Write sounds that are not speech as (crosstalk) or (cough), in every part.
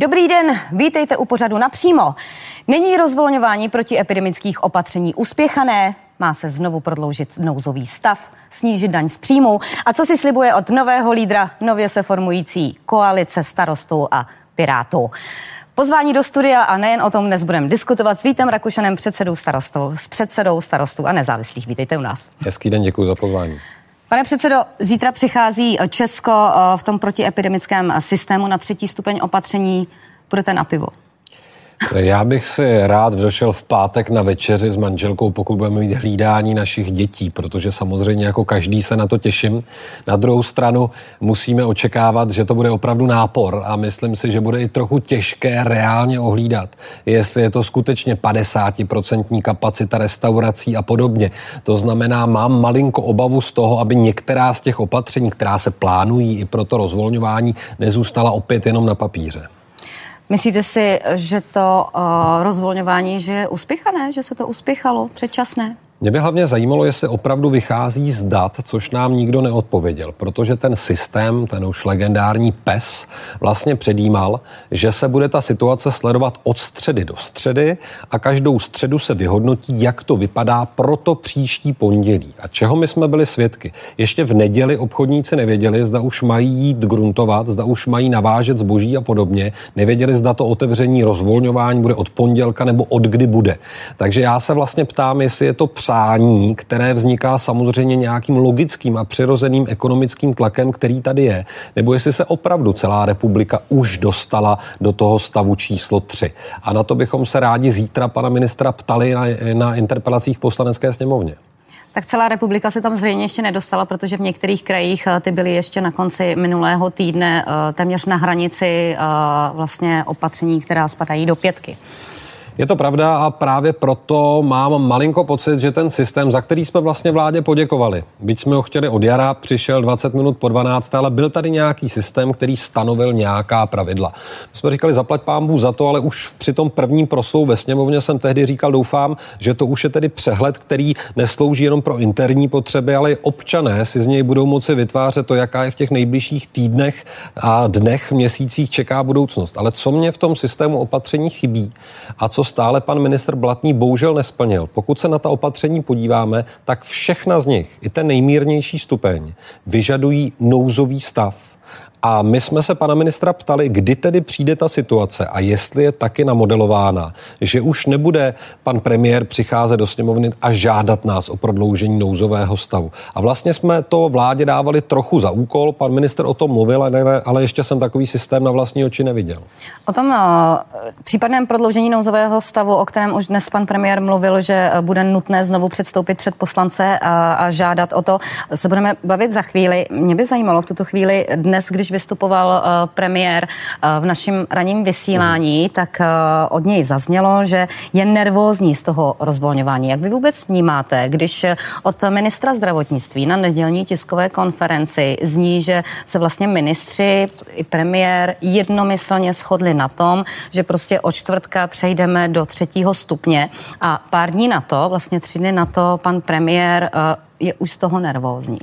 Dobrý den, vítejte u pořadu napřímo. Není rozvolňování protiepidemických opatření uspěchané, má se znovu prodloužit nouzový stav, snížit daň z příjmu a co si slibuje od nového lídra nově se formující koalice starostů a pirátů. Pozvání do studia a nejen o tom dnes budeme diskutovat s Vítem Rakušanem, předsedou starostů, s předsedou starostů a nezávislých. Vítejte u nás. Hezký den, děkuji za pozvání. Pane předsedo, zítra přichází Česko eh, v tom protiepidemickém systému na třetí stupeň opatření. Budete na pivo? Já bych si rád došel v pátek na večeři s manželkou, pokud budeme mít hlídání našich dětí, protože samozřejmě jako každý se na to těším. Na druhou stranu musíme očekávat, že to bude opravdu nápor a myslím si, že bude i trochu těžké reálně ohlídat, jestli je to skutečně 50% kapacita restaurací a podobně. To znamená, mám malinko obavu z toho, aby některá z těch opatření, která se plánují i pro to rozvolňování, nezůstala opět jenom na papíře. Myslíte si, že to uh, rozvolňování, že je uspěchané, že se to uspěchalo předčasné? Mě by hlavně zajímalo, jestli opravdu vychází z dat, což nám nikdo neodpověděl, protože ten systém, ten už legendární PES, vlastně předjímal, že se bude ta situace sledovat od středy do středy a každou středu se vyhodnotí, jak to vypadá pro to příští pondělí. A čeho my jsme byli svědky? Ještě v neděli obchodníci nevěděli, zda už mají jít gruntovat, zda už mají navážet zboží a podobně. Nevěděli, zda to otevření rozvolňování bude od pondělka nebo od kdy bude. Takže já se vlastně ptám, jestli je to přání, které vzniká samozřejmě nějakým logickým a přirozeným ekonomickým tlakem, který tady je, nebo jestli se opravdu celá republika už dostala do toho stavu číslo 3. A na to bychom se rádi zítra pana ministra ptali na, na interpelacích v poslanecké sněmovně. Tak celá republika se tam zřejmě ještě nedostala, protože v některých krajích eh, ty byly ještě na konci minulého týdne eh, téměř na hranici eh, vlastně opatření, která spadají do pětky. Je to pravda a právě proto mám malinko pocit, že ten systém, za který jsme vlastně vládě poděkovali, byť jsme ho chtěli od jara, přišel 20 minut po 12, ale byl tady nějaký systém, který stanovil nějaká pravidla. My jsme říkali, zaplať pámbu za to, ale už při tom prvním proslovu ve sněmovně jsem tehdy říkal, doufám, že to už je tedy přehled, který neslouží jenom pro interní potřeby, ale i občané si z něj budou moci vytvářet to, jaká je v těch nejbližších týdnech a dnech, měsících čeká budoucnost. Ale co mě v tom systému opatření chybí a co stále pan ministr Blatný bohužel nesplnil. Pokud se na ta opatření podíváme, tak všechna z nich, i ten nejmírnější stupeň, vyžadují nouzový stav a my jsme se pana ministra ptali, kdy tedy přijde ta situace a jestli je taky namodelována, že už nebude pan premiér přicházet do sněmovny a žádat nás o prodloužení nouzového stavu. A vlastně jsme to vládě dávali trochu za úkol, pan minister o tom mluvil, ale ještě jsem takový systém na vlastní oči neviděl. O tom případném prodloužení nouzového stavu, o kterém už dnes pan premiér mluvil, že eh, bude nutné znovu předstoupit před poslance a, a žádat o to, se budeme bavit za chvíli. Mě by zajímalo v tuto chvíli dnes, když vystupoval uh, premiér uh, v našem ranním vysílání, mm. tak uh, od něj zaznělo, že je nervózní z toho rozvolňování. Jak vy vůbec vnímáte, když od ministra zdravotnictví na nedělní tiskové konferenci zní, že se vlastně ministři i premiér jednomyslně shodli na tom, že prostě od čtvrtka přejdeme do třetího stupně a pár dní na to, vlastně tři dny na to, pan premiér je už z toho nervózní.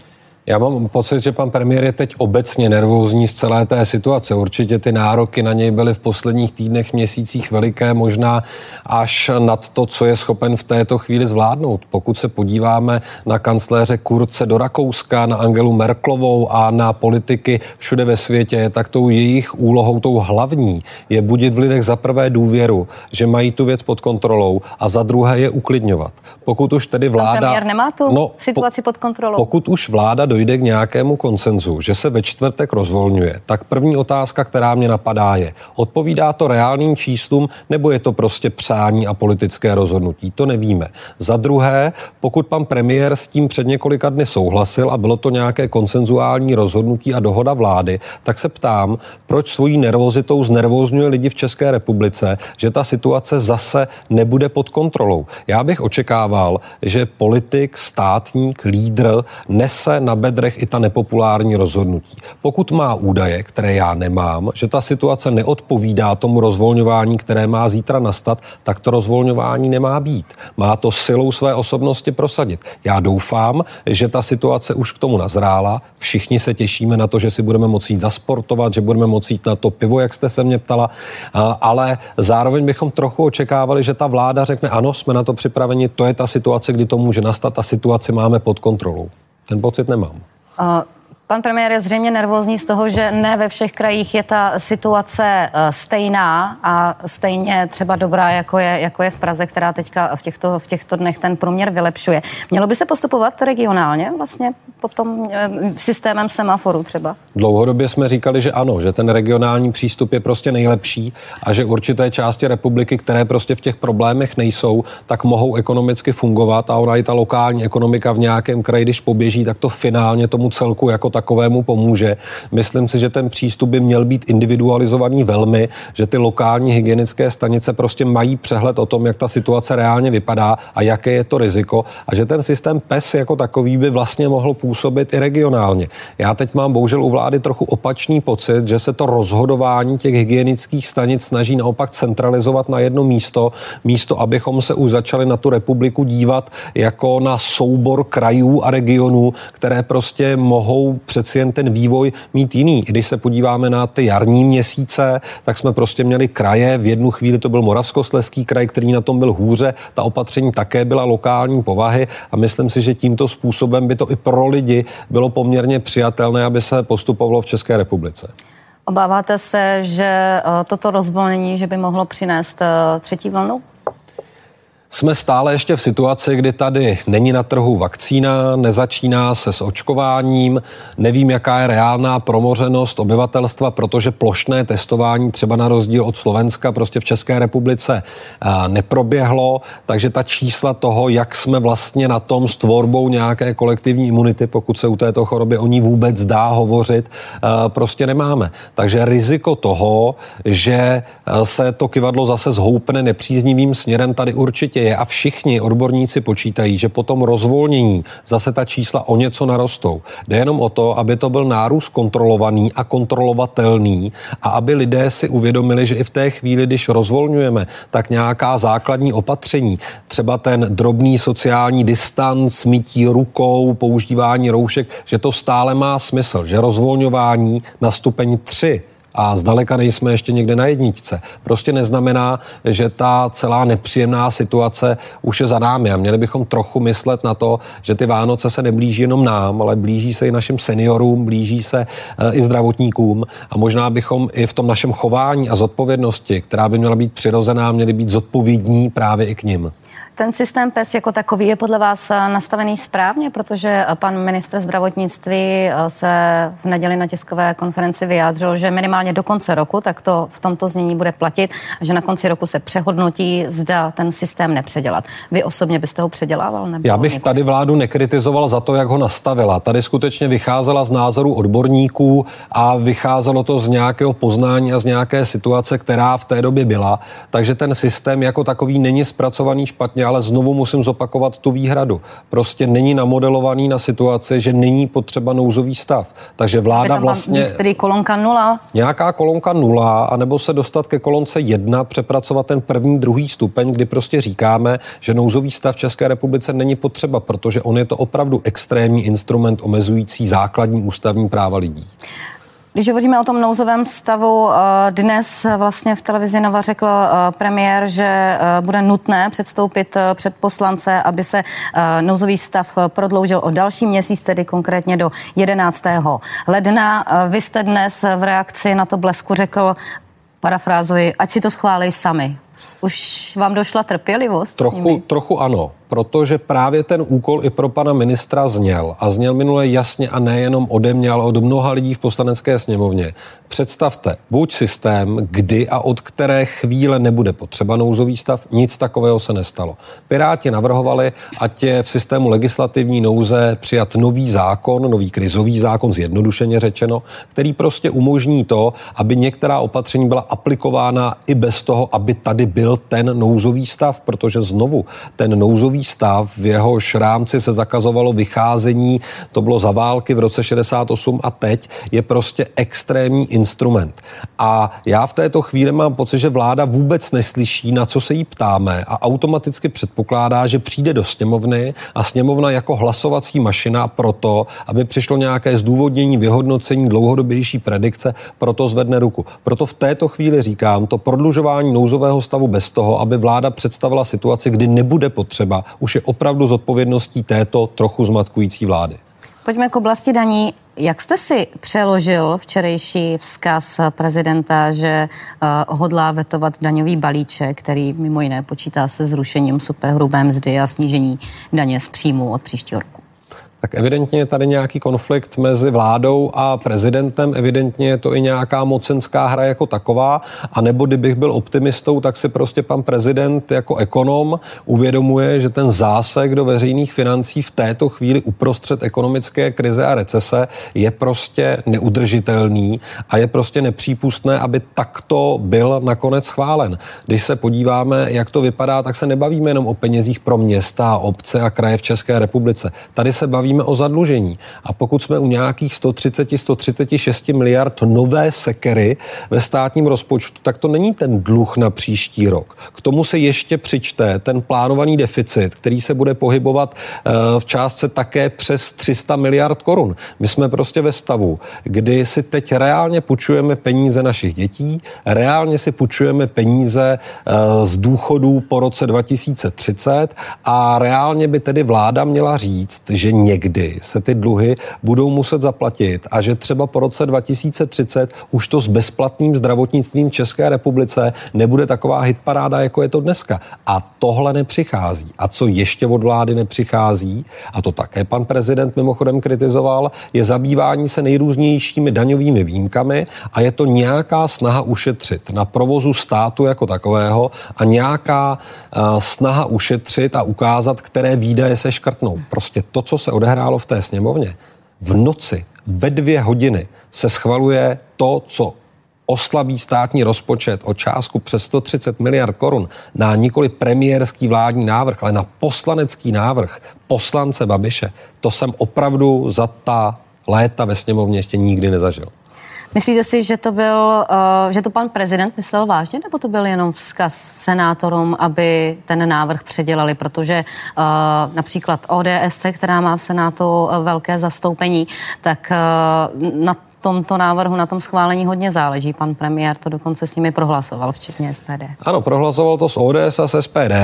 Já mám pocit, že pan premiér je teď obecně nervózní z celé té situace. Určitě ty nároky na něj byly v posledních týdnech, měsících veliké, možná až nad to, co je schopen v této chvíli zvládnout. Pokud se podíváme na kancléře Kurce do Rakouska, na Angelu Merklovou a na politiky všude ve světě, tak tou jejich úlohou, tou hlavní, je budit v lidech za prvé důvěru, že mají tu věc pod kontrolou a za druhé je uklidňovat. Pokud už tedy vláda... Pan premiér nemá tu no, situaci pod kontrolou. Pokud už vláda do dojde k nějakému koncenzu, že se ve čtvrtek rozvolňuje, tak první otázka, která mě napadá, je, odpovídá to reálným číslům, nebo je to prostě přání a politické rozhodnutí? To nevíme. Za druhé, pokud pan premiér s tím před několika dny souhlasil a bylo to nějaké konsenzuální rozhodnutí a dohoda vlády, tak se ptám, proč svojí nervozitou znervozňuje lidi v České republice, že ta situace zase nebude pod kontrolou. Já bych očekával, že politik, státník, lídr nese na bedrech i ta nepopulární rozhodnutí. Pokud má údaje, které já nemám, že ta situace neodpovídá tomu rozvolňování, které má zítra nastat, tak to rozvolňování nemá být. Má to silou své osobnosti prosadit. Já doufám, že ta situace už k tomu nazrála. Všichni se těšíme na to, že si budeme moci jít zasportovat, že budeme moci jít na to pivo, jak jste se mě ptala, ale zároveň bychom trochu očekávali, že ta vláda řekne, ano, jsme na to připraveni, to je ta situace, kdy to může nastat, ta situaci máme pod kontrolou. Ten pocit nemám. Uh, Pan premiér je zřejmě nervózní z toho, že ne ve všech krajích je ta situace eh, stejná a stejně třeba dobrá, jako je, jako je v Praze, která teďka v těchto, v těchto dnech ten průměr vylepšuje. Mělo by se postupovat regionálně vlastně potom eh, systémem semaforu třeba? Dlouhodobě jsme říkali, že ano, že ten regionální přístup je prostě nejlepší a že určité části republiky, které prostě v těch problémech nejsou, tak mohou ekonomicky fungovat a ona i ta lokální ekonomika v nějakém kraji, když poběží, tak to finálně tomu celku jako takovému pomůže. Myslím si, že ten přístup by měl být individualizovaný velmi, že ty lokální hygienické stanice prostě mají přehled o tom, jak ta situace reálně vypadá a jaké je to riziko a že ten systém PES jako takový by vlastně mohl působit i regionálně. Já teď mám bohužel u vlády trochu opačný pocit, že se to rozhodování těch hygienických stanic snaží naopak centralizovat na jedno místo, místo, abychom se už začali na tu republiku dívat jako na soubor krajů a regionů, které prostě mohou přeci jen ten vývoj mít jiný. Když se podíváme na ty jarní měsíce, tak jsme prostě měli kraje, v jednu chvíli to byl Moravskosleský kraj, který na tom byl hůře, ta opatření také byla lokální povahy a myslím si, že tímto způsobem by to i pro lidi bylo poměrně přijatelné, aby se postupovalo v České republice. Obáváte se, že eh, toto rozvolnění, že by mohlo přinést eh, třetí vlnu? Jsme stále ještě v situaci, kdy tady není na trhu vakcína, nezačíná se s očkováním, nevím, jaká je reálná promořenost obyvatelstva, protože plošné testování třeba na rozdíl od Slovenska prostě v České republice neproběhlo, takže ta čísla toho, jak jsme vlastně na tom s tvorbou nějaké kolektivní imunity, pokud se u této choroby o ní vůbec dá hovořit, prostě nemáme. Takže riziko toho, že se to kivadlo zase zhoupne nepříznivým směrem, tady určitě je a všichni odborníci počítají, že potom rozvolnění zase ta čísla o něco narostou. Jde jenom o to, aby to byl nárůst kontrolovaný a kontrolovatelný a aby lidé si uvědomili, že i v té chvíli, když rozvolňujeme, tak nějaká základní opatření, třeba ten drobný sociální distanc, mytí rukou, používání roušek, že to stále má smysl, že rozvolňování na stupeň 3 a zdaleka nejsme ještě někde na jedničce. Prostě neznamená, že ta celá nepříjemná situace už je za námi a měli bychom trochu myslet na to, že ty Vánoce se neblíží jenom nám, ale blíží se i našim seniorům, blíží se eh, i zdravotníkům a možná bychom i v tom našem chování a zodpovědnosti, která by měla být přirozená, měli být zodpovědní právě i k nim. Ten systém PES jako takový je podle vás eh, nastavený správně, protože eh, pan ministr zdravotnictví se v neděli na tiskové konferenci vyjádřil, že minimálně do konce roku tak to v tomto znění bude platit a že na konci roku se přehodnotí, zda ten systém nepředělat. Vy osobně byste ho předělával? Nebo Já bych několik? tady vládu nekritizoval za to, jak ho nastavila. Tady skutečně vycházela z názoru odborníků a vycházelo to z nějakého poznání a z nějaké situace, která v té době byla. Takže ten systém jako takový není zpracovaný špatně, ale znovu musím zopakovat tu výhradu. Prostě není namodelovaný na situaci, že není potřeba nouzový stav. Takže vláda vlastně... Tedy kolonka nula? Nějaká kolonka nula, anebo se dostat ke kolonce jedna, přepracovat ten první, druhý stupeň, kdy prostě říkáme, že nouzový stav v České republice není potřeba, protože on je to opravdu extrémní instrument omezující základní ústavní práva lidí. Když hovoříme o tom nouzovém stavu, eh, dnes vlastně v televizi Nova řekl eh, premiér, že eh, bude nutné předstoupit před poslance, aby se nouzový stav prodloužil o další měsíc, tedy konkrétně do 11. ledna. Vy jste dnes v reakci na to blesku řekl, parafrázuji, ať si to schválí sami. Už vám došla trpělivost? Trochu, trochu ano protože právě ten úkol i pro pana ministra zněl. A zněl minule jasně a nejenom ode mě, ale od mnoha lidí v poslanecké sněmovně. Představte buď systém, kdy a od které chvíle nebude potřeba nouzový stav, nic takového se nestalo. Piráti navrhovali, ať je v systému legislativní nouze přijat nový zákon, nový krizový zákon, zjednodušeně řečeno, který prostě umožní to, aby některá opatření byla aplikována i bez toho, aby tady byl ten nouzový stav, protože znovu ten nouzový stav, v jehož rámci se zakazovalo vycházení, to bylo za války v roce 68 a teď, je prostě extrémní instrument. A já v této chvíli mám pocit, že vláda vůbec neslyší, na co se jí ptáme a automaticky předpokládá, že přijde do sněmovny a sněmovna jako hlasovací mašina pro to, aby přišlo nějaké zdůvodnění, vyhodnocení, dlouhodobější predikce, proto zvedne ruku. Proto v této chvíli říkám, to prodlužování nouzového stavu bez toho, aby vláda představila situaci, kdy nebude potřeba, už je opravdu zodpovědností této trochu zmatkující vlády. Pojďme k oblasti daní. Jak jste si přeložil včerejší vzkaz prezidenta, že uh, hodlá vetovat daňový balíček, který mimo jiné počítá se zrušením superhrubé mzdy a snížení daně z příjmu od příštího roku? Tak evidentně je tady nějaký konflikt mezi vládou a prezidentem, evidentně je to i nějaká mocenská hra jako taková, a nebo kdybych byl optimistou, tak si prostě pan prezident jako ekonom uvědomuje, že ten zásek do veřejných financí v této chvíli uprostřed ekonomické krize a recese je prostě neudržitelný a je prostě nepřípustné, aby takto byl nakonec schválen. Když se podíváme, jak to vypadá, tak se nebavíme jenom o penězích pro města, obce a kraje v České republice. Tady se baví bavíme o zadlužení. A pokud jsme u nějakých 130-136 miliard nové sekery ve státním rozpočtu, tak to není ten dluh na příští rok. K tomu se ještě přičte ten plánovaný deficit, který se bude pohybovat eh, v částce také přes 300 miliard korun. My jsme prostě ve stavu, kdy si teď reálně půjčujeme peníze našich dětí, reálně si půjčujeme peníze eh, z důchodů po roce 2030 a reálně by tedy vláda měla říct, že někdy někdy se ty dluhy budou muset zaplatit a že třeba po roce 2030 už to s bezplatným zdravotnictvím v České republice nebude taková hitparáda, jako je to dneska. A tohle nepřichází. A co ještě od vlády nepřichází, a to také pan prezident mimochodem kritizoval, je zabývání se nejrůznějšími daňovými výjimkami a je to nějaká snaha ušetřit na provozu státu jako takového a nějaká uh, snaha ušetřit a ukázat, které výdaje se škrtnou. Prostě to, co se odehrálo v té sněmovně, v noci ve dvě hodiny se schvaluje to, co oslabí státní rozpočet o částku přes 130 miliard korun na nikoli premiérský vládní návrh, ale na poslanecký návrh poslance Babiše, to jsem opravdu za ta léta ve sněmovně ještě nikdy nezažil. Myslíte si, že to byl, uh, že to pan prezident myslel vážně, nebo to byl jenom vzkaz senátorům, aby ten návrh předělali, protože uh, například ODS, která má v Senátu uh, velké zastoupení, tak na tomto návrhu, na tom schválení hodně záleží. Pan premiér to dokonce s nimi prohlasoval, včetně SPD. Ano, prohlasoval to s ODS a s SPD.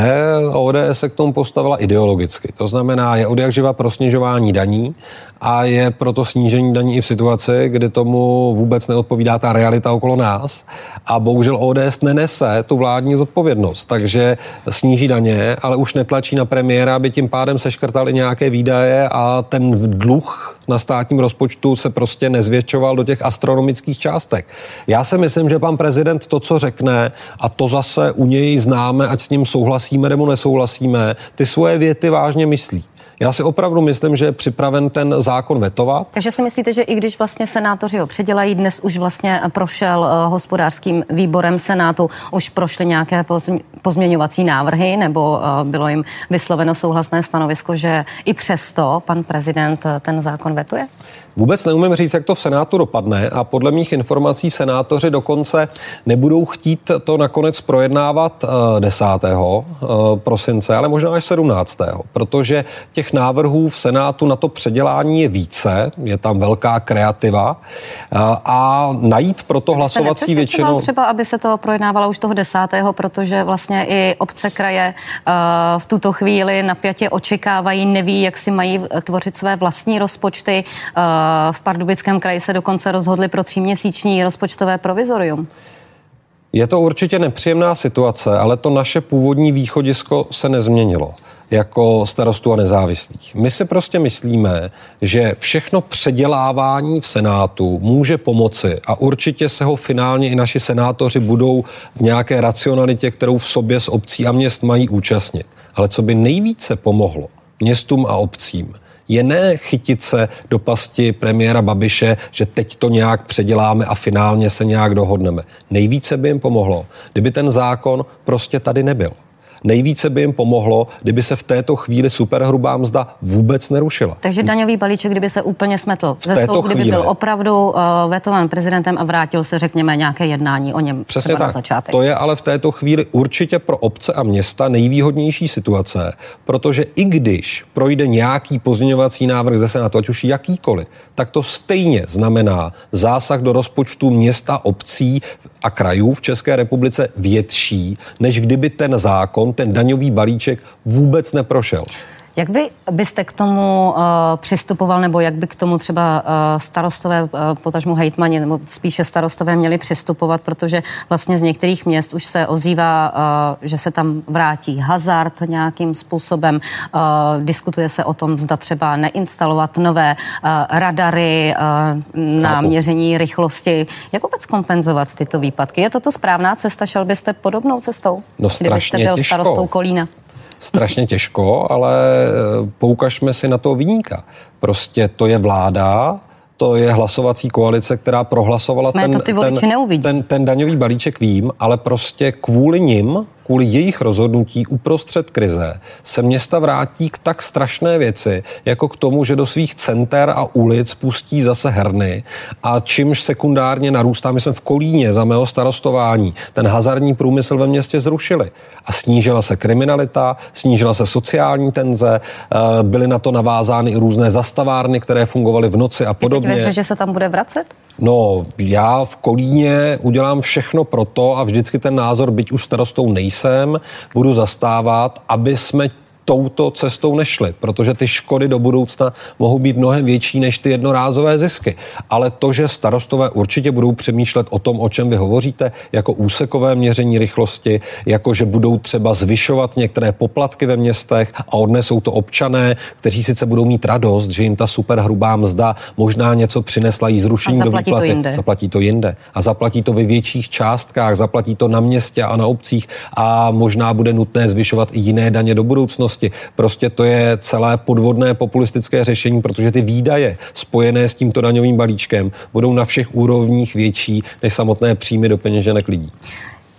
ODS se k tomu postavila ideologicky. To znamená, je od jak živa pro snižování daní a je proto snížení daní i v situaci, kdy tomu vůbec neodpovídá ta realita okolo nás. A bohužel ODS nenese tu vládní zodpovědnost, takže sníží daně, ale už netlačí na premiéra, aby tím pádem seškrtali nějaké výdaje a ten dluh na státním rozpočtu se prostě nezvětšoval do těch astronomických částek. Já si myslím, že pan prezident to, co řekne, a to zase u něj známe, ať s ním souhlasíme nebo nesouhlasíme, ty svoje věty vážně myslí. Já si opravdu myslím, že je připraven ten zákon vetovat. Takže si myslíte, že i když vlastně senátoři ho předělají, dnes už vlastně prošel uh, hospodářským výborem Senátu, už prošly nějaké pozměňovací návrhy, nebo uh, bylo jim vysloveno souhlasné stanovisko, že i přesto pan prezident ten zákon vetuje? Vůbec neumím říct, jak to v Senátu dopadne a podle mých informací senátoři dokonce nebudou chtít to nakonec projednávat 10. Eh, eh, prosince, ale možná až 17. protože těch návrhů v Senátu na to předělání je více, je tam velká kreativa eh, a najít pro to hlasovací většinu. třeba, aby se to projednávalo už toho 10. protože vlastně i obce kraje v tuto chvíli napjatě očekávají, neví, jak si mají tvořit své vlastní rozpočty v Pardubickém kraji se dokonce rozhodli pro tříměsíční rozpočtové provizorium. Je to určitě nepříjemná situace, ale to naše původní východisko se nezměnilo jako starostu a nezávislých. My si prostě myslíme, že všechno předělávání v Senátu může pomoci a určitě se ho finálně i naši senátoři budou v nějaké racionalitě, kterou v sobě s obcí a měst mají účastnit. Ale co by nejvíce pomohlo městům a obcím, je ne chytit se do pasti premiéra Babiše, že teď to nějak předěláme a finálně se nějak dohodneme. Nejvíce by jim pomohlo, kdyby ten zákon prostě tady nebyl. Nejvíce by jim pomohlo, kdyby se v této chvíli superhrubá mzda vůbec nerušila. Takže daňový balíček, kdyby se úplně smetl v ze stolu, kdyby chvíli. byl opravdu uh, vetovan prezidentem a vrátil se, řekněme, nějaké jednání o něm Přesně tak. na začátek. To je ale v této chvíli určitě pro obce a města nejvýhodnější situace, protože i když projde nějaký pozměňovací návrh ze Senátu, ať už jakýkoliv, tak to stejně znamená zásah do rozpočtu města, obcí a krajů v České republice větší, než kdyby ten zákon, ten daňový balíček vůbec neprošel. Jak by byste k tomu uh, přistupoval, nebo jak by k tomu třeba uh, starostové, uh, potažmu hejtmani, nebo spíše starostové měli přistupovat, protože vlastně z některých měst už se ozývá, uh, že se tam vrátí hazard nějakým způsobem. Uh, diskutuje se o tom, zda třeba neinstalovat nové uh, radary uh, na Chápu. měření rychlosti. Jak vůbec kompenzovat tyto výpadky? Je toto správná cesta? Šel byste podobnou cestou? No strašně Kdybyste byl těžko. starostou Kolína? Strašně těžko, ale eh, poukažme si na toho vyníka. Prostě to je vláda, to je hlasovací koalice, která prohlasovala ten, to ty ten, ten, ten daňový balíček, vím, ale prostě kvůli nim kvůli jejich rozhodnutí uprostřed krize se města vrátí k tak strašné věci, jako k tomu, že do svých center a ulic pustí zase herny a čímž sekundárně narůstá, my jsme v Kolíně za mého starostování ten hazardní průmysl ve městě zrušili a snížila se kriminalita, snížila se sociální tenze, eh, byly na to navázány i různé zastavárny, které fungovaly v noci a podobně. Je že se tam bude vracet? No, já v Kolíně udělám všechno pro to a vždycky ten názor, byť už starostou nejsem, budu zastávat, aby jsme touto cestou nešli, protože ty škody do budoucna mohou být mnohem větší než ty jednorázové zisky. Ale to, že starostové určitě budou přemýšlet o tom, o čem vy hovoříte, jako úsekové měření rychlosti, jako že budou třeba zvyšovat některé poplatky ve městech a odnesou to občané, kteří sice budou mít radost, že jim ta super hrubá mzda možná něco přinesla jí zrušení do výplaty. To jinde. Zaplatí to jinde. A zaplatí to ve větších částkách, zaplatí to na městě a na obcích a možná bude nutné zvyšovat i jiné daně do budoucnosti budoucnosti. Prostě to je celé podvodné populistické řešení, protože ty výdaje spojené s tímto daňovým balíčkem budou na všech úrovních větší než samotné příjmy do peněženek lidí.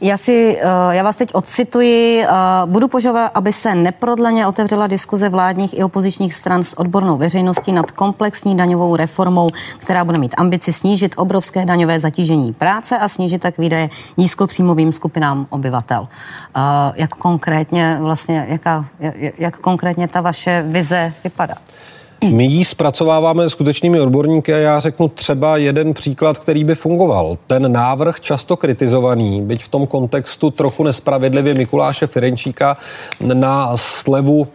Já, si, eh, já vás teď odcituji. Eh, budu požadovat, aby se neprodleně otevřela diskuze vládních i opozičních stran s odbornou veřejností nad komplexní daňovou reformou, která bude mít ambici snížit obrovské daňové zatížení práce a snížit tak výdaje nízkopříjmovým skupinám obyvatel. Eh, jak konkrétně vlastně, jaká, jak konkrétně ta vaše vize vypadá? My ji zpracováváme skutečnými odborníky a já řeknu třeba jeden příklad, který by fungoval. Ten návrh často kritizovaný, byť v tom kontextu trochu nespravedlivě Mikuláše Firenčíka na slevu,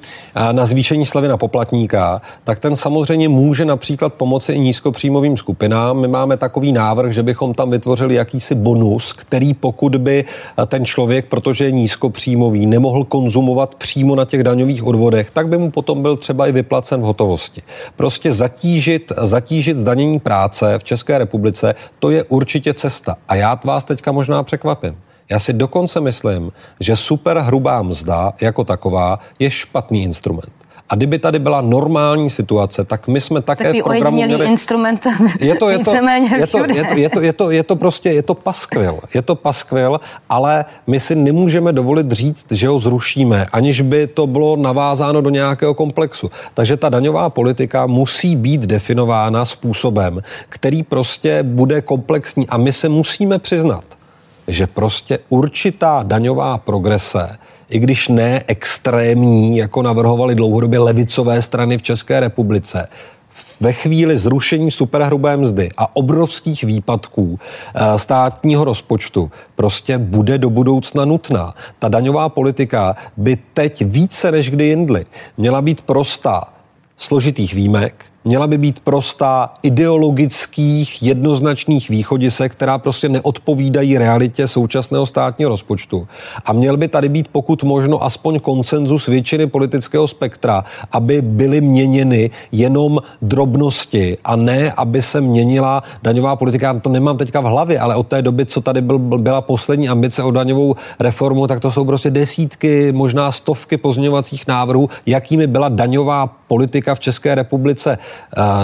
na zvýšení slevy na poplatníka, tak ten samozřejmě může například pomoci i nízkopříjmovým skupinám. My máme takový návrh, že bychom tam vytvořili jakýsi bonus, který pokud by ten člověk, protože je nízkopříjmový, nemohl konzumovat přímo na těch daňových odvodech, tak by mu potom byl třeba i vyplacen v hotovosti oblasti. Prostě zatížit, zatížit zdanění práce v České republice, to je určitě cesta. A já vás teďka možná překvapím. Já si dokonce myslím, že super hrubá mzda jako taková je špatný instrument. A kdyby tady byla normální situace, tak my jsme také Takový v programu měli... instrument je to, je to, je to, je to, je to, je to, je to prostě, je to paskvil. Je to paskvil, ale my si nemůžeme dovolit říct, že ho zrušíme, aniž by to bylo navázáno do nějakého komplexu. Takže ta daňová politika musí být definována způsobem, který prostě bude komplexní a my se musíme přiznat, že prostě určitá daňová progrese i když ne extrémní, jako navrhovali dlouhodobě levicové strany v České republice, ve chvíli zrušení superhrubé mzdy a obrovských výpadků eh, státního rozpočtu prostě bude do budoucna nutná. Ta daňová politika by teď více než kdy jindly měla být prostá složitých výjimek, měla by být prostá ideologických jednoznačných východisek, která prostě neodpovídají realitě současného státního rozpočtu. A měl by tady být pokud možno aspoň koncenzus většiny politického spektra, aby byly měněny jenom drobnosti a ne, aby se měnila daňová politika. Já to nemám teďka v hlavě, ale od té doby, co tady byl, byla poslední ambice o daňovou reformu, tak to jsou prostě desítky, možná stovky pozměňovacích návrhů, jakými byla daňová politika v České republice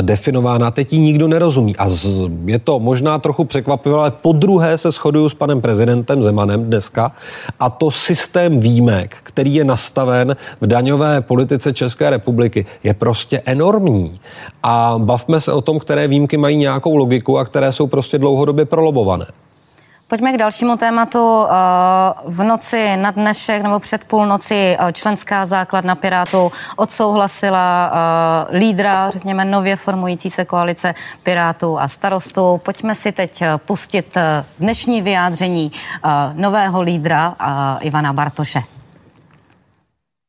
definována. Teď ji nikdo nerozumí. A z, je to možná trochu překvapivé, ale po druhé se shoduju s panem prezidentem Zemanem dneska. A to systém výjimek, který je nastaven v daňové politice České republiky, je prostě enormní. A bavme se o tom, které výjimky mají nějakou logiku a které jsou prostě dlouhodobě prolobované. Pojďme k dalšímu tématu. Eh, v noci na dnešek nebo před půlnoci eh, členská základna Pirátů odsouhlasila eh, lídra, řekněme, nově formující se koalice Pirátů a starostů. Pojďme si teď pustit dnešní vyjádření nového lídra Ivana Bartoše.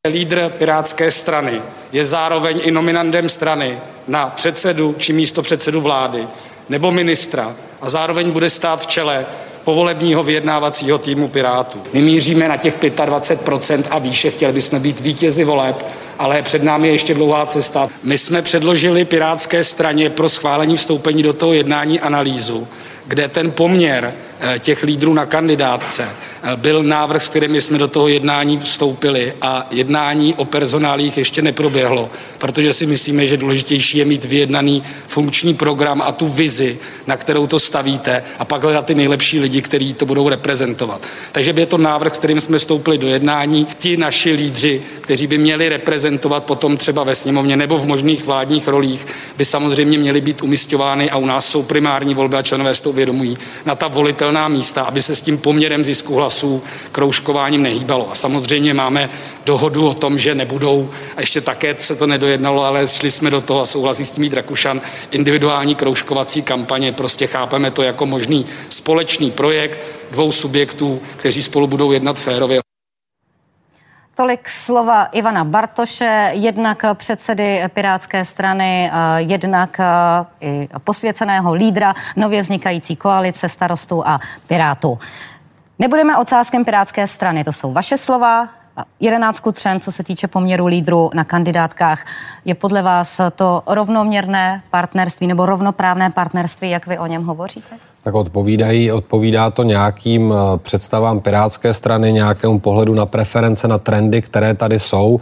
Lídr Pirátské strany je zároveň i nominandem strany na předsedu či místo předsedu vlády nebo ministra a zároveň bude stát v čele povolebního vyjednávacího týmu Pirátů. My míříme na těch 25% a výše, chtěli bychom být vítězi voleb, ale před námi je ještě dlouhá cesta. My jsme předložili Pirátské straně pro schválení vstoupení do toho jednání analýzu, kde ten poměr těch lídrů na kandidátce eh, byl návrh, s kterými jsme do toho jednání vstoupili a jednání o personálích ještě neproběhlo, protože si myslíme, že důležitější je mít vyjednaný funkční program a tu vizi, na kterou to stavíte a pak hledat ty nejlepší lidi, kteří to budou reprezentovat. Takže by je to návrh, s kterým jsme vstoupili do jednání. Ti naši lídři, kteří by měli reprezentovat potom třeba ve sněmovně nebo v možných vládních rolích, by samozřejmě měli být umistovány a u nás jsou primární volby a členové z toho vědomují na ta volitelná místa, aby se s tím poměrem zisku hlasů kroužkováním nehýbalo. A samozřejmě máme dohodu o tom, že nebudou, a ještě také se to nedojednalo, ale šli jsme do toho a souhlasí s tím Vít Rakušan, individuální kroužkovací kampaně, prostě chápeme to jako možný společný projekt dvou subjektů, kteří spolu budou jednat férově. Tolik slova Ivana Bartoše, jednak předsedy Pirátské strany, jednak i posvěceného lídra nově vznikající koalice starostů a Pirátů. Nebudeme odsázkem Pirátské strany, to jsou vaše slova. 11 ku 3, co se týče poměru lídrů na kandidátkách. Je podle vás to rovnoměrné partnerství nebo rovnoprávné partnerství, jak vy o něm hovoříte? Tak odpovídají, odpovídá to nějakým eh, představám Pirátské strany, nějakému pohledu na preference, na trendy, které tady jsou.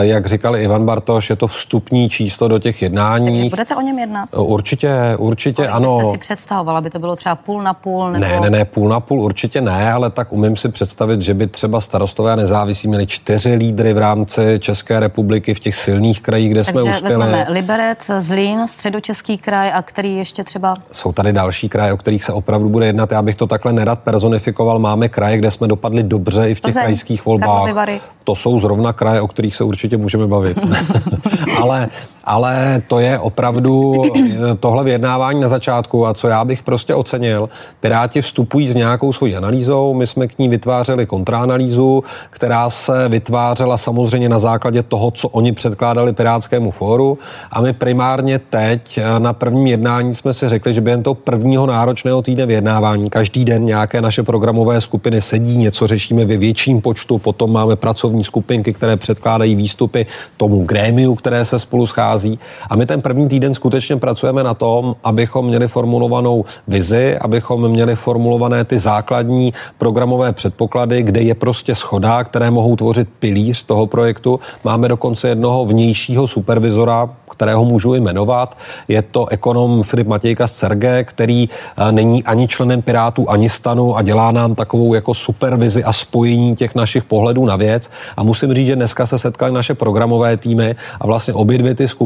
Jak říkal Ivan Bartoš, je to vstupní číslo do těch jednání. Takže budete o něm jednat? Eh, určitě, určitě Kolik ano. Jste si představovala, aby to bylo třeba půl na půl? Nebo... Ne, ne, ne, půl na půl určitě ne, ale tak umím si představit, že by třeba starostové a nezávislí měli čtyři lídry v rámci České republiky v těch silných krajích, kde Takže jsme uspěli. vezmeme Liberec, Zlín, středočeský kraj a který ještě třeba... Jsou tady další kraje, o kterých kterých se opravdu bude jednat. Já bych to takhle nerad personifikoval. Máme kraje, kde jsme dopadli dobře i v těch Plzeň, krajských volbách. To jsou zrovna kraje, o kterých se určitě můžeme bavit. (laughs) ale, ale to je opravdu tohle vyjednávání na začátku a co já bych prostě ocenil. Piráti vstupují s nějakou svojí analýzou, my jsme k ní vytvářeli kontraanalýzu, která se vytvářela samozřejmě na základě toho, co oni předkládali Pirátskému fóru a my primárně teď na prvním jednání jsme si řekli, že během toho prvního náročného týdne vyjednávání každý den nějaké naše programové skupiny sedí, něco řešíme ve větším počtu, potom máme pracovní pracovní skupinky, které předkládají výstupy tomu grémiu, které se spolu schází. A my ten první týden skutečně pracujeme na tom, abychom měli formulovanou vizi, abychom měli formulované ty základní programové předpoklady, kde je prostě schoda, které mohou tvořit pilíř toho projektu. Máme dokonce jednoho vnějšího supervizora, kterého můžu jmenovat. Je to ekonom Filip Matějka z Cerge, který eh, není ani členem Pirátů, ani stanu a dělá nám takovou jako supervizi a spojení těch našich pohledů na věc. A musím říct, že dneska se setkali naše programové týmy a vlastně obě dvě ty skupiny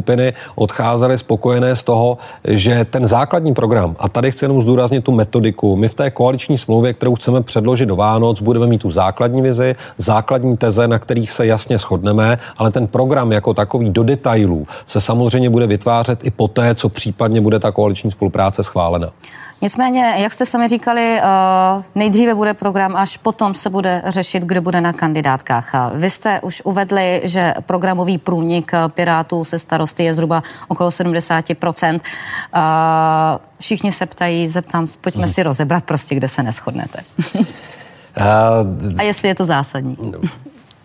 odcházely spokojené z toho, že ten základní program, a tady chci jenom zdůraznit tu metodiku, my v té koaliční smlouvě, kterou chceme předložit do Vánoc, budeme mít tu základní vizi, základní teze, na kterých se jasně shodneme, ale ten program jako takový do detailů se samozřejmě bude vytvářet i poté, co případně bude ta koaliční spolupráce schválena. Nicméně, jak jste sami říkali, nejdříve bude program, až potom se bude řešit, kdo bude na kandidátkách. Vy jste už uvedli, že programový průnik Pirátů se starosty je zhruba okolo 70%. Všichni se ptají, zeptám, pojďme hmm. si rozebrat prostě, kde se neschodnete. (laughs) A jestli je to zásadní?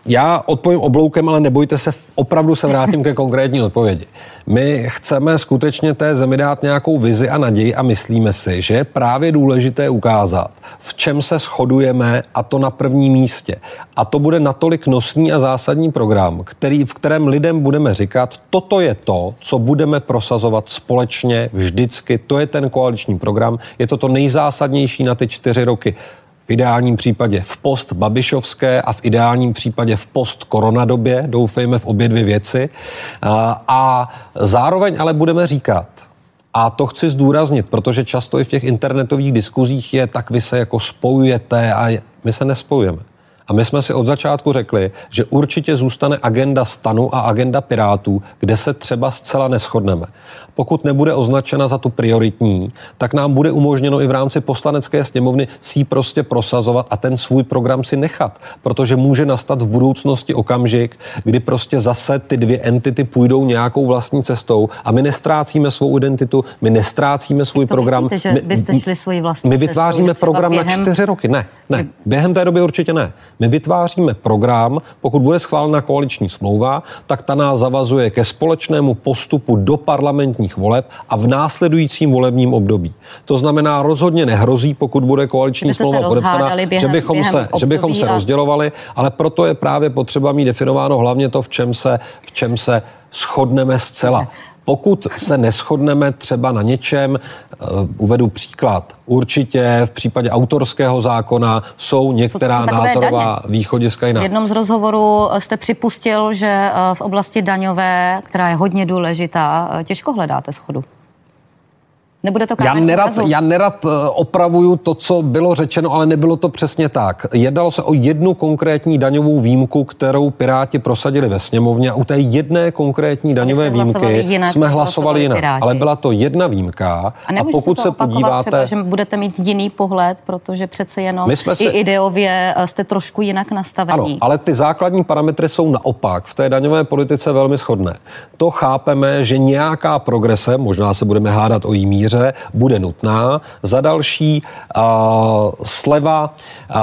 Já odpovím obloukem, ale nebojte se, opravdu se vrátím ke konkrétní odpovědi. My chceme skutečně té zemi dát nějakou vizi a naději a myslíme si, že je právě důležité ukázat, v čem se shodujeme a to na prvním místě. A to bude natolik nosný a zásadní program, který, v kterém lidem budeme říkat, toto je to, co budeme prosazovat společně vždycky, to je ten koaliční program, je to to nejzásadnější na ty čtyři roky v ideálním případě v post Babišovské a v ideálním případě v post koronadobě, doufejme v obě dvě věci. A zároveň ale budeme říkat, a to chci zdůraznit, protože často i v těch internetových diskuzích je, tak vy se jako spojujete a my se nespojujeme. A my jsme si od začátku řekli, že určitě zůstane agenda stanu a agenda pirátů, kde se třeba zcela neschodneme pokud nebude označena za tu prioritní, tak nám bude umožněno i v rámci poslanecké sněmovny si ji prostě prosazovat a ten svůj program si nechat. Protože může nastat v budoucnosti okamžik, kdy prostě zase ty dvě entity půjdou nějakou vlastní cestou a my nestrácíme svou identitu, my nestrácíme svůj to program. Myslíte, že byste šli svoji vlastní My vytváříme cestou, program během... na čtyři roky. Ne, ne. Během té doby určitě ne. My vytváříme program, pokud bude schválena koaliční smlouva, tak ta nás zavazuje ke společnému postupu do parlamentní parlamentních voleb a v následujícím volebním období. To znamená, rozhodně nehrozí, pokud bude koaliční smlouva podepsaná, že bychom, se, že bychom se a... rozdělovali, ale proto je právě potřeba mít definováno hlavně to, v čem se, v čem se shodneme zcela. Pokud se neschodneme třeba na něčem, uh, uvedu příklad. Určitě v případě autorského zákona jsou některá názorová daně. východiska jiná. V jednom z rozhovorů jste připustil, že eh, v oblasti daňové, která je hodně důležitá, eh, těžko hledáte schodu. Nebude to já nerad, já nerad eh, opravuju to, co bylo řečeno, ale nebylo to přesně tak. Jednalo se o jednu konkrétní daňovou výjimku, kterou Piráti prosadili ve sněmovně a u té jedné konkrétní daňové výjimky jinak, jsme hlasovali jinak. Piráti. Ale byla to jedna výjimka a, a pokud se, se podíváte... Třeba, že budete mít jiný pohled, protože přece jenom my jsme i ideově eh, jste trošku jinak nastavení. Ano, ale ty základní parametry jsou naopak v té daňové politice velmi shodné. To chápeme, že nějaká progrese, možná se budeme hádat o jí míře, míře bude nutná. Za další sleva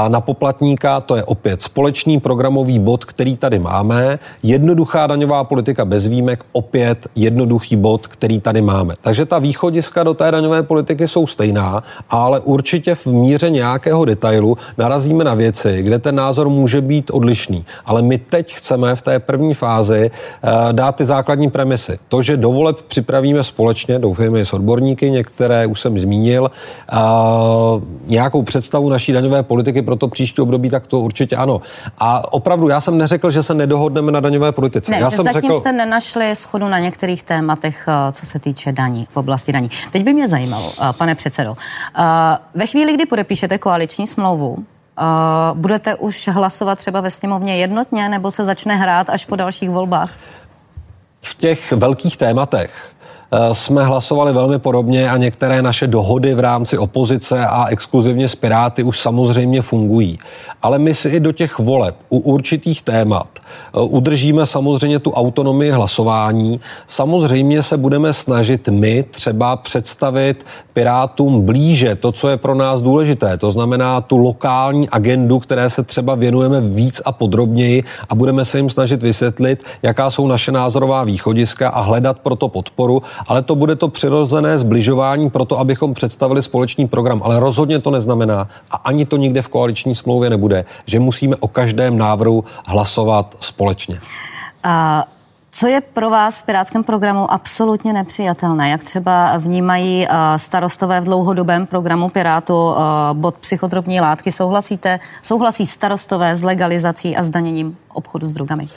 na poplatníka, to je opět společný programový bod, který tady máme. Jednoduchá daňová politika bez výjimek, opět jednoduchý bod, který tady máme. Takže ta východiska do té daňové politiky jsou stejná, ale určitě v míře nějakého detailu narazíme na věci, kde ten názor může být odlišný. Ale my teď chceme v té první fázi uh, dát ty základní premisy. To, že do voleb připravíme společně, doufejme i s odborníky, některé už jsem zmínil, nějakou představu naší daňové politiky pro to příští období, tak to určitě ano. A opravdu, já jsem neřekl, že se nedohodneme na daňové politice. Ne, já jsem zatím řekl... jste nenašli schodu na některých tématech, eh, co se týče daní, v oblasti daní. Teď by mě zajímalo, eh, pane předsedo, eh, ve chvíli, kdy podepíšete koaliční smlouvu, budete už hlasovat třeba ve sněmovně jednotně, nebo se začne hrát až po dalších volbách? V těch velkých tématech jsme hlasovali velmi podobně a některé naše dohody v rámci opozice a exkluzivně s Piráty už samozřejmě fungují. Ale my si i do těch voleb u určitých témat eh, udržíme samozřejmě tu autonomii hlasování. Samozřejmě se budeme snažit my třeba představit Pirátům blíže to, co je pro nás důležité. To znamená tu lokální agendu, které se třeba věnujeme víc a podrobněji a budeme se jim snažit vysvětlit, jaká jsou naše názorová východiska a hledat proto podporu ale to bude to přirozené zbližování pro to, abychom představili společný program. Ale rozhodně to neznamená, a ani to nikde v koaliční smlouvě nebude, že musíme o každém návrhu hlasovat společně. A co je pro vás v pirátském programu absolutně nepřijatelné? Jak třeba vnímají starostové v dlouhodobém programu Pirátu bod psychotropní látky? Souhlasíte, souhlasí starostové s legalizací a zdaněním obchodu s drogami?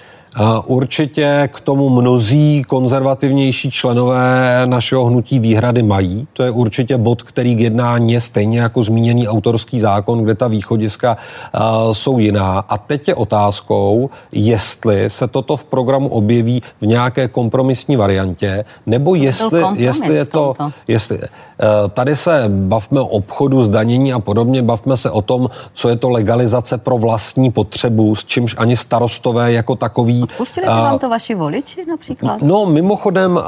Určitě k tomu mnozí konzervativnější členové našeho hnutí výhrady mají. To je určitě bod, který k jednání je stejně jako zmíněný autorský zákon, kde ta východiska uh, jsou jiná. A teď je otázkou, jestli se toto v programu objeví v nějaké kompromisní variantě, nebo jestli, jestli je to... Jestli, Eh, tady se bavme o obchodu, zdanění a podobně, bavme se o tom, co je to legalizace pro vlastní potřebu, s čímž ani starostové jako takový... Pustili by vám to vaši voliči například? No, mimochodem,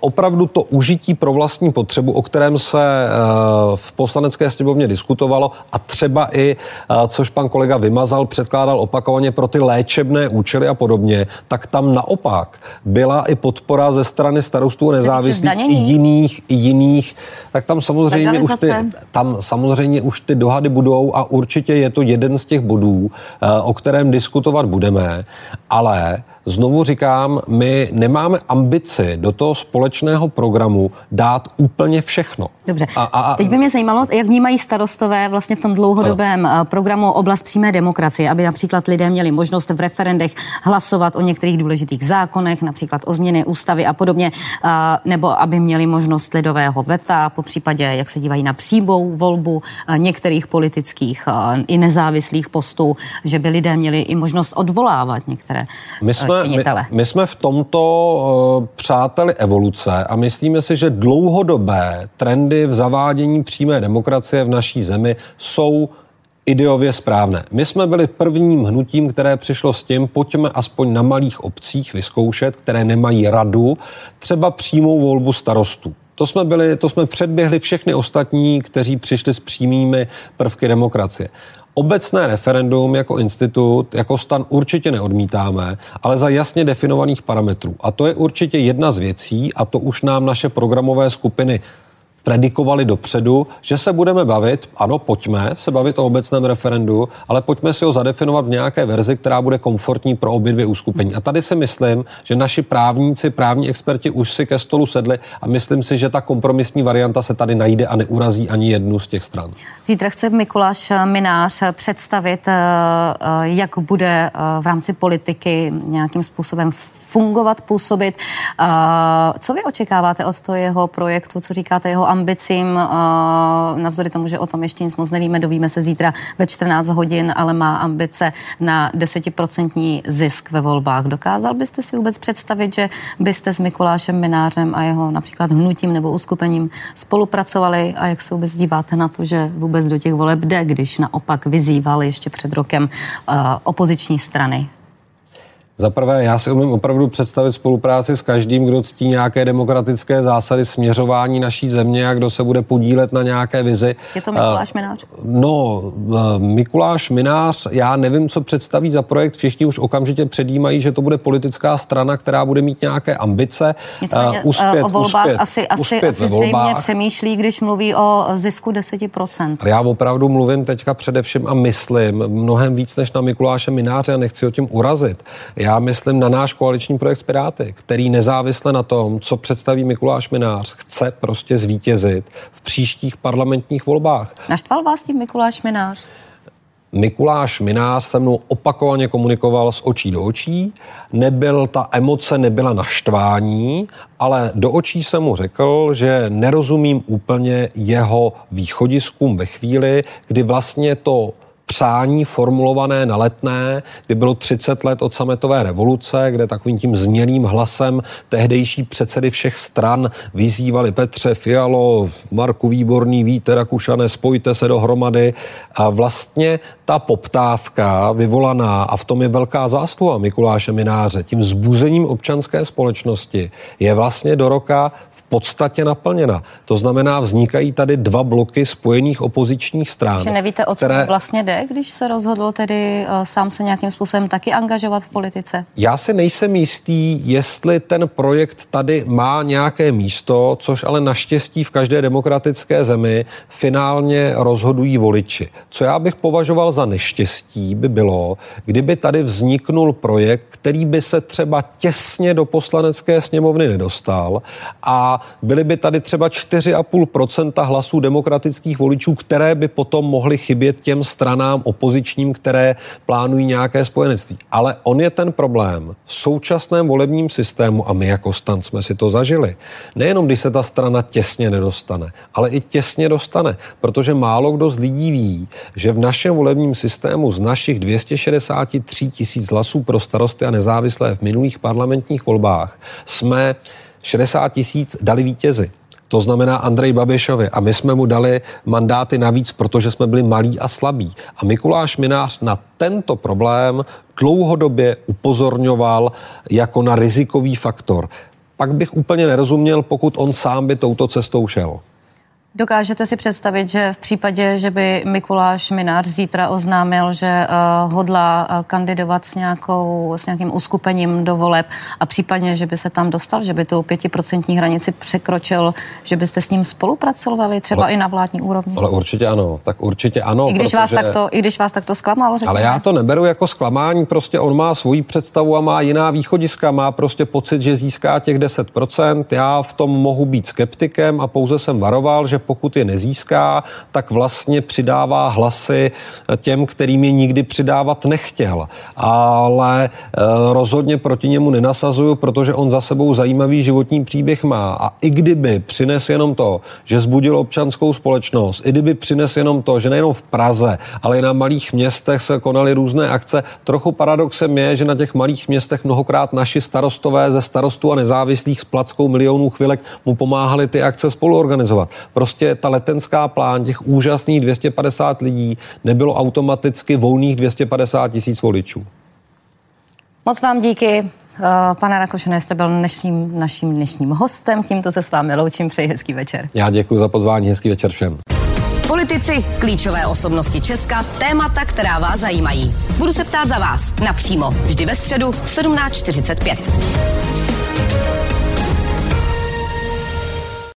opravdu to užití pro vlastní potřebu, o kterém se v poslanecké sněmovně diskutovalo a třeba i, což pan kolega Vymazal, předkládal opakovaně pro ty léčebné účely a podobně, tak tam naopak byla i podpora ze strany starostů nezávislých i jiných, i jiných tak tam samozřejmě, už ty, tam samozřejmě už ty dohady budou a určitě je to jeden z těch bodů, eh, o kterém diskutovat budeme, ale Znovu říkám, my nemáme ambici do toho společného programu dát úplně všechno. Dobře. A, a, a... Teď by mě zajímalo, jak vnímají starostové vlastně v tom dlouhodobém ano. Eh, programu oblast přímé demokracie, aby například lidé měli možnost v referendech hlasovat o některých důležitých zákonech, například o změny ústavy a podobně, eh, nebo aby měli možnost lidového veta, po případě, jak se dívají na příbou volbu eh, některých politických i nezávislých postů, že by lidé měli i možnost odvolávat některé My jsme činitele. My, my jsme v tomto uh, přáteli evoluce a myslíme si, že dlouhodobé trendy v zavádění přímé demokracie v naší zemi jsou ideově správné. My jsme byli prvním hnutím, které přišlo s tím, pojďme aspoň na malých obcích vyzkoušet, které nemají radu, třeba přímou volbu starostů. To jsme, byli, to jsme předběhli všechny ostatní, kteří přišli s přímými prvky demokracie. Obecné referendum jako institut, jako stan určitě neodmítáme, ale za jasně definovaných parametrů. A to je určitě jedna z věcí, a to už nám naše programové skupiny predikovali dopředu, že se budeme bavit, ano, pojďme se bavit o obecném referendu, ale pojďme si ho zadefinovat v nějaké verzi, která bude komfortní pro obě dvě uskupení. A tady si myslím, že naši právníci, právní experti už si ke stolu sedli a myslím si, že ta kompromisní varianta se tady najde a neurazí ani jednu z těch stran. Zítra chce Mikuláš Minář představit, eh, eh, jak bude eh, v rámci politiky nějakým způsobem fungovat, působit. Co vy očekáváte od toho jeho projektu, co říkáte jeho ambicím, navzdory tomu, že o tom ještě nic moc nevíme, dovíme se zítra ve 14 hodin, ale má ambice na desetiprocentní zisk ve volbách. Dokázal byste si vůbec představit, že byste s Mikulášem Minářem a jeho například hnutím nebo uskupením spolupracovali a jak se vůbec díváte na to, že vůbec do těch voleb jde, když naopak vyzýval ještě před rokem opoziční strany? Za prvé, já si umím opravdu představit spolupráci s každým, kdo ctí nějaké demokratické zásady směřování naší země a kdo se bude podílet na nějaké vizi. Je to Mikuláš Minář? No, eh, Mikuláš Minář, já nevím, co představí za projekt. Všichni už okamžitě předjímají, že to bude politická strana, která bude mít nějaké ambice. Nicméně, uh, uspět, o volbách uspět, asi, asi, uspět asi zřejmě volbách. přemýšlí, když mluví o zisku 10%. Já opravdu mluvím teďka především a myslím mnohem víc než na Mikuláše Mináře a nechci o tím urazit já myslím na náš koaliční projekt Piráty, který nezávisle na tom, co představí Mikuláš Minář, chce prostě zvítězit v příštích parlamentních volbách. Naštval vás tím Mikuláš Minář? Mikuláš Minář se mnou opakovaně komunikoval z očí do očí. Nebyl, ta emoce nebyla naštvání, ale do očí jsem mu řekl, že nerozumím úplně jeho východiskům ve chvíli, kdy vlastně to přání formulované na letné, kdy bylo 30 let od sametové revoluce, kde takovým tím znělým hlasem tehdejší předsedy všech stran vyzývali Petře Fialo, Marku Výborný, Víte Rakušané, spojte se dohromady. A vlastně ta poptávka vyvolaná, a v tom je velká zásluha Mikuláše Mináře, tím zbuzením občanské společnosti je vlastně do roka v podstatě naplněna. To znamená, vznikají tady dva bloky spojených opozičních stran. Že nevíte, o co které... vlastně jde? Když se rozhodl tedy uh, sám se nějakým způsobem taky angažovat v politice? Já si nejsem jistý, jestli ten projekt tady má nějaké místo, což ale naštěstí v každé demokratické zemi finálně rozhodují voliči. Co já bych považoval za neštěstí, by bylo, kdyby tady vzniknul projekt, který by se třeba těsně do poslanecké sněmovny nedostal a byly by tady třeba 4,5% hlasů demokratických voličů, které by potom mohly chybět těm stranám, stranám opozičním, které plánují nějaké spojenectví. Ale on je ten problém v současném volebním systému a my jako stan jsme si to zažili. Nejenom když se ta strana těsně nedostane, ale i těsně dostane, protože málo kdo z lidí ví, že v našem volebním systému z našich 263 tisíc hlasů pro starosty a nezávislé v minulých parlamentních volbách jsme 60 tisíc dali vítězi. To znamená Andrej Babišovi. A my jsme mu dali mandáty navíc, protože jsme byli malí a slabí. A Mikuláš Minář na tento problém dlouhodobě upozorňoval jako na rizikový faktor. Pak bych úplně nerozuměl, pokud on sám by touto cestou šel. Dokážete si představit, že v případě, že by Mikuláš Minář zítra oznámil, že uh, hodlá uh, kandidovat s, nějakou, s nějakým uskupením do voleb a případně, že by se tam dostal, že by tu pětiprocentní hranici překročil, že byste s ním spolupracovali třeba ale, i na vládní úrovni? Ale určitě ano, tak určitě ano. I když, protože... vás, takto, i když vás takto zklamal, řekněme. Ale já to neberu jako zklamání, prostě on má svoji představu a má jiná východiska, má prostě pocit, že získá těch 10%. Já v tom mohu být skeptikem a pouze jsem varoval, že pokud je nezíská, tak vlastně přidává hlasy těm, kterým je nikdy přidávat nechtěl. Ale eh, rozhodně proti němu nenasazuju, protože on za sebou zajímavý životní příběh má. A i kdyby přines jenom to, že zbudil občanskou společnost, i kdyby přines jenom to, že nejenom v Praze, ale i na malých městech se konaly různé akce, trochu paradoxem je, že na těch malých městech mnohokrát naši starostové ze starostů a nezávislých s plackou milionů chvilek mu pomáhali ty akce spoluorganizovat. Prostě prostě ta letenská plán těch úžasných 250 lidí nebylo automaticky volných 250 tisíc voličů. Moc vám díky. Eh, pane Rakošene, jste byl dnešním, naším dnešním hostem. Tímto se s vámi loučím. Přeji hezký večer. Já děkuji za pozvání. Hezký večer všem. Politici, klíčové osobnosti Česka, témata, která vás zajímají. Budu se ptát za vás napřímo, vždy ve středu v 17.45.